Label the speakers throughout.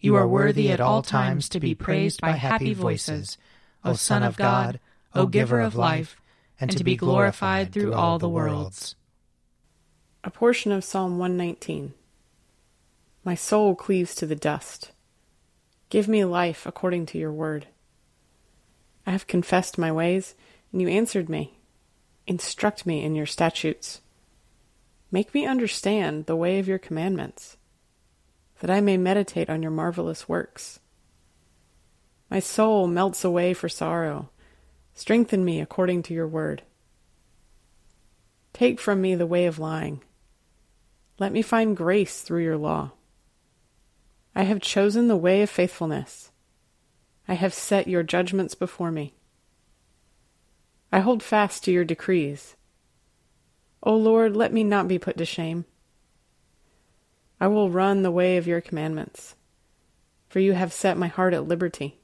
Speaker 1: You are worthy at all times to be praised by happy voices, O Son of God, O Giver of life, and to be glorified through all the worlds.
Speaker 2: A portion of Psalm 119. My soul cleaves to the dust. Give me life according to your word. I have confessed my ways, and you answered me. Instruct me in your statutes. Make me understand the way of your commandments, that I may meditate on your marvelous works. My soul melts away for sorrow. Strengthen me according to your word. Take from me the way of lying. Let me find grace through your law. I have chosen the way of faithfulness. I have set your judgments before me. I hold fast to your decrees. O Lord, let me not be put to shame. I will run the way of your commandments, for you have set my heart at liberty.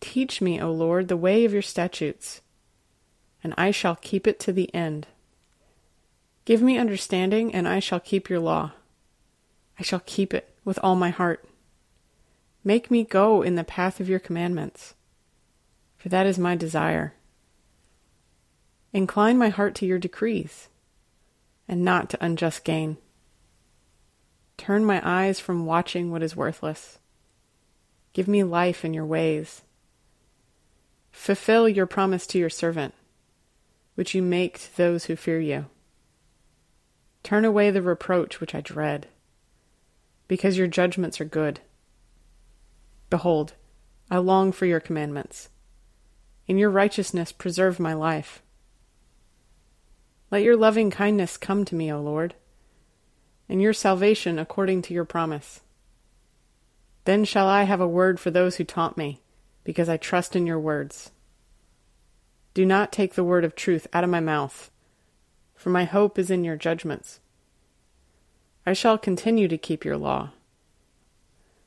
Speaker 2: Teach me, O Lord, the way of your statutes, and I shall keep it to the end. Give me understanding, and I shall keep your law. I shall keep it with all my heart. Make me go in the path of your commandments, for that is my desire. Incline my heart to your decrees, and not to unjust gain. Turn my eyes from watching what is worthless. Give me life in your ways. Fulfill your promise to your servant, which you make to those who fear you. Turn away the reproach which I dread, because your judgments are good. Behold, I long for your commandments. In your righteousness, preserve my life. Let your loving kindness come to me, O Lord, and your salvation according to your promise. Then shall I have a word for those who taunt me, because I trust in your words. Do not take the word of truth out of my mouth, for my hope is in your judgments. I shall continue to keep your law.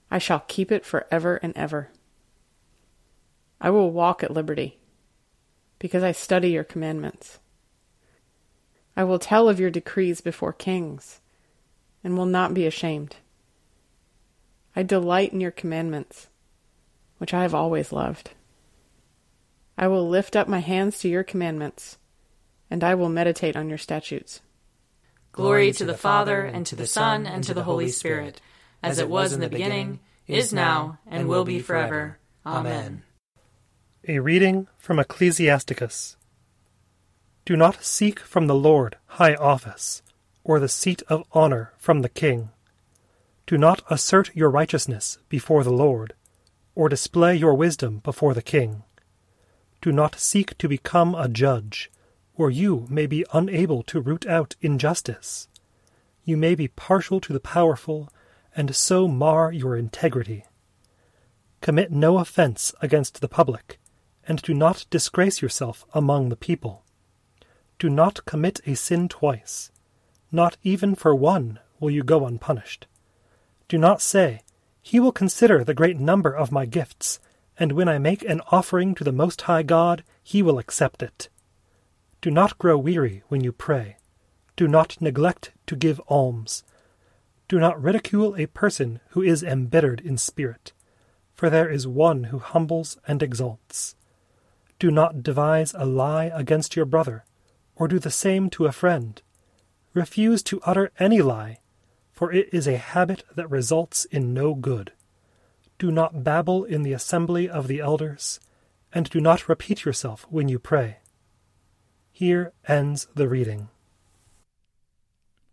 Speaker 2: I shall keep it for ever and ever. I will walk at liberty, because I study your commandments. I will tell of your decrees before kings, and will not be ashamed. I delight in your commandments, which I have always loved. I will lift up my hands to your commandments, and I will meditate on your statutes.
Speaker 3: Glory to the Father, and to the Son, and to the Holy Spirit, as it was in the beginning, is now, and will be forever. Amen.
Speaker 4: A reading from Ecclesiasticus. Do not seek from the Lord high office, or the seat of honor from the king. Do not assert your righteousness before the Lord, or display your wisdom before the king. Do not seek to become a judge, or you may be unable to root out injustice. You may be partial to the powerful, and so mar your integrity. Commit no offense against the public, and do not disgrace yourself among the people. Do not commit a sin twice. Not even for one will you go unpunished. Do not say, He will consider the great number of my gifts, and when I make an offering to the Most High God, he will accept it. Do not grow weary when you pray. Do not neglect to give alms. Do not ridicule a person who is embittered in spirit, for there is one who humbles and exalts. Do not devise a lie against your brother, or do the same to a friend. Refuse to utter any lie, for it is a habit that results in no good. Do not babble in the assembly of the elders, and do not repeat yourself when you pray. Here ends the reading.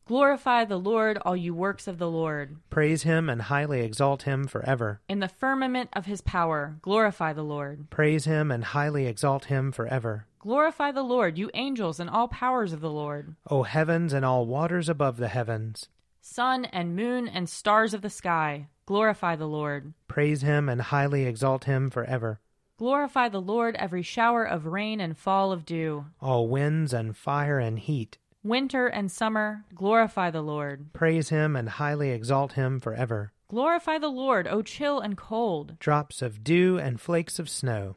Speaker 5: Glorify the Lord, all you works of the Lord.
Speaker 1: Praise him and highly exalt him forever.
Speaker 5: In the firmament of his power, glorify the Lord.
Speaker 1: Praise him and highly exalt him forever.
Speaker 5: Glorify the Lord, you angels and all powers of the Lord.
Speaker 1: O heavens and all waters above the heavens.
Speaker 5: Sun and moon and stars of the sky, glorify the Lord.
Speaker 1: Praise him and highly exalt him forever.
Speaker 5: Glorify the Lord, every shower of rain and fall of dew.
Speaker 1: All winds and fire and heat.
Speaker 5: Winter and summer, glorify the Lord.
Speaker 1: Praise him and highly exalt him forever.
Speaker 5: Glorify the Lord, O chill and cold.
Speaker 1: Drops of dew and flakes of snow.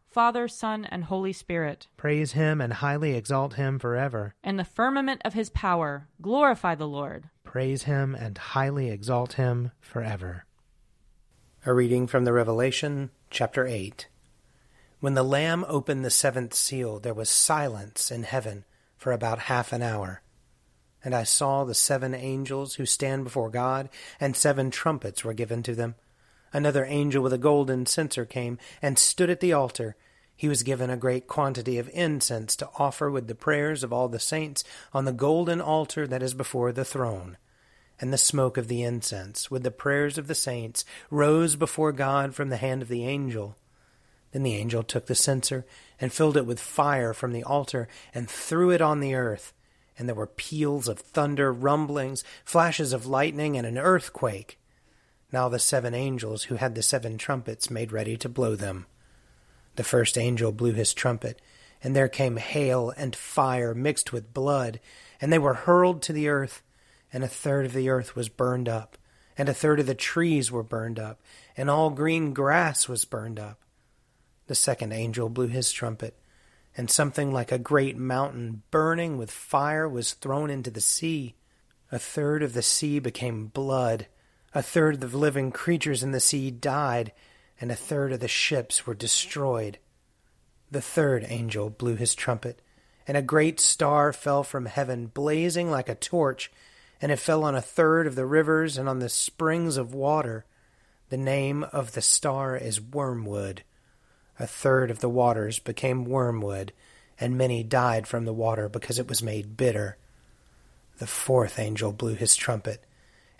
Speaker 5: Father, Son, and Holy Spirit.
Speaker 1: Praise him and highly exalt him forever.
Speaker 5: In the firmament of his power, glorify the Lord.
Speaker 1: Praise him and highly exalt him forever. A reading from the Revelation, chapter 8. When the Lamb opened the seventh seal, there was silence in heaven for about half an hour. And I saw the seven angels who stand before God, and seven trumpets were given to them. Another angel with a golden censer came and stood at the altar. He was given a great quantity of incense to offer with the prayers of all the saints on the golden altar that is before the throne. And the smoke of the incense, with the prayers of the saints, rose before God from the hand of the angel. Then the angel took the censer and filled it with fire from the altar and threw it on the earth. And there were peals of thunder, rumblings, flashes of lightning, and an earthquake. Now the seven angels who had the seven trumpets made ready to blow them. The first angel blew his trumpet, and there came hail and fire mixed with blood, and they were hurled to the earth, and a third of the earth was burned up, and a third of the trees were burned up, and all green grass was burned up. The second angel blew his trumpet, and something like a great mountain burning with fire was thrown into the sea. A third of the sea became blood a third of the living creatures in the sea died, and a third of the ships were destroyed. The third angel blew his trumpet, and a great star fell from heaven, blazing like a torch, and it fell on a third of the rivers and on the springs of water. The name of the star is Wormwood. A third of the waters became wormwood, and many died from the water because it was made bitter. The fourth angel blew his trumpet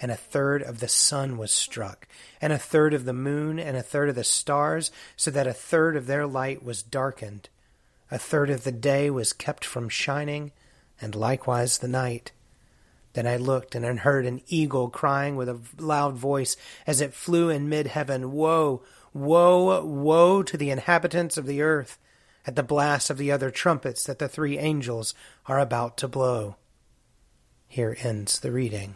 Speaker 1: and a third of the sun was struck, and a third of the moon, and a third of the stars, so that a third of their light was darkened. A third of the day was kept from shining, and likewise the night. Then I looked and heard an eagle crying with a loud voice as it flew in mid heaven Woe, woe, woe to the inhabitants of the earth, at the blast of the other trumpets that the three angels are about to blow. Here ends the reading.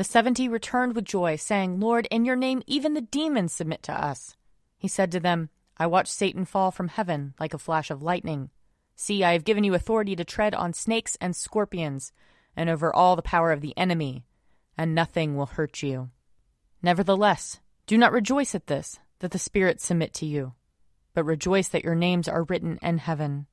Speaker 3: The seventy returned with joy, saying, Lord, in your name even the demons submit to us. He said to them, I watched Satan fall from heaven like a flash of lightning. See, I have given you authority to tread on snakes and scorpions, and over all the power of the enemy, and nothing will hurt you. Nevertheless, do not rejoice at this, that the spirits submit to you, but rejoice that your names are written in heaven.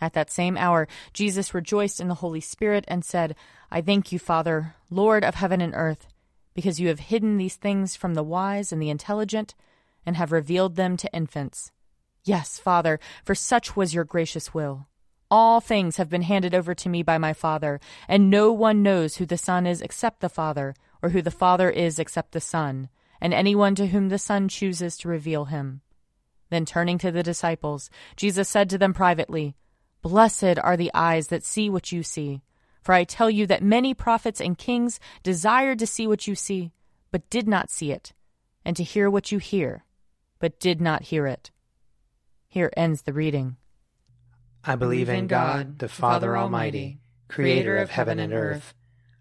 Speaker 3: At that same hour, Jesus rejoiced in the Holy Spirit and said, I thank you, Father, Lord of heaven and earth, because you have hidden these things from the wise and the intelligent and have revealed them to infants. Yes, Father, for such was your gracious will. All things have been handed over to me by my Father, and no one knows who the Son is except the Father, or who the Father is except the Son, and anyone to whom the Son chooses to reveal him. Then turning to the disciples, Jesus said to them privately, Blessed are the eyes that see what you see. For I tell you that many prophets and kings desired to see what you see, but did not see it, and to hear what you hear, but did not hear it. Here ends the reading.
Speaker 1: I believe in God, the Father Almighty, creator of heaven and earth.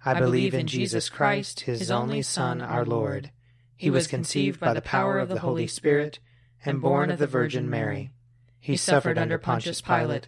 Speaker 1: I believe in Jesus Christ, his only Son, our Lord. He was conceived by the power of the Holy Spirit and born of the Virgin Mary. He suffered under Pontius Pilate,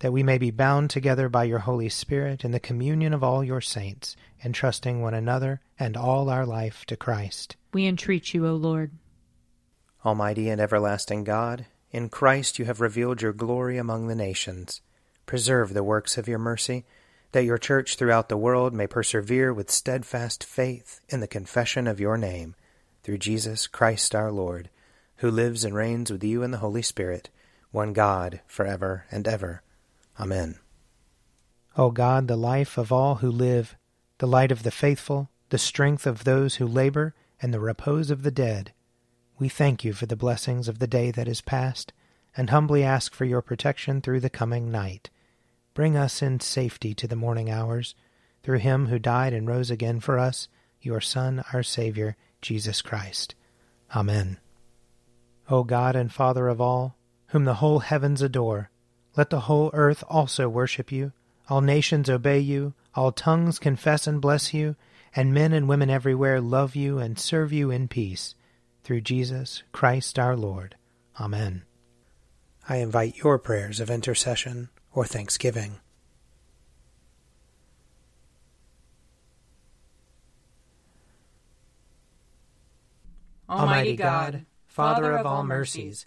Speaker 1: That we may be bound together by your Holy Spirit in the communion of all your saints, entrusting one another and all our life to Christ.
Speaker 5: We entreat you, O Lord.
Speaker 1: Almighty and everlasting God, in Christ you have revealed your glory among the nations. Preserve the works of your mercy, that your church throughout the world may persevere with steadfast faith in the confession of your name, through Jesus Christ our Lord, who lives and reigns with you in the Holy Spirit, one God, for ever and ever. Amen. O God, the life of all who live, the light of the faithful, the strength of those who labor, and the repose of the dead, we thank you for the blessings of the day that is past, and humbly ask for your protection through the coming night. Bring us in safety to the morning hours, through him who died and rose again for us, your Son, our Saviour, Jesus Christ. Amen. O God and Father of all, whom the whole heavens adore, let the whole earth also worship you, all nations obey you, all tongues confess and bless you, and men and women everywhere love you and serve you in peace through Jesus Christ our Lord. Amen. I invite your prayers of intercession or thanksgiving.
Speaker 5: Almighty God, Father of all mercies,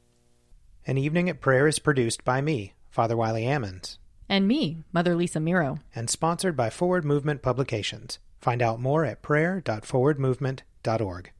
Speaker 1: An Evening at Prayer is produced by me, Father Wiley Ammons.
Speaker 3: And me, Mother Lisa Miro.
Speaker 1: And sponsored by Forward Movement Publications. Find out more at prayer.forwardmovement.org.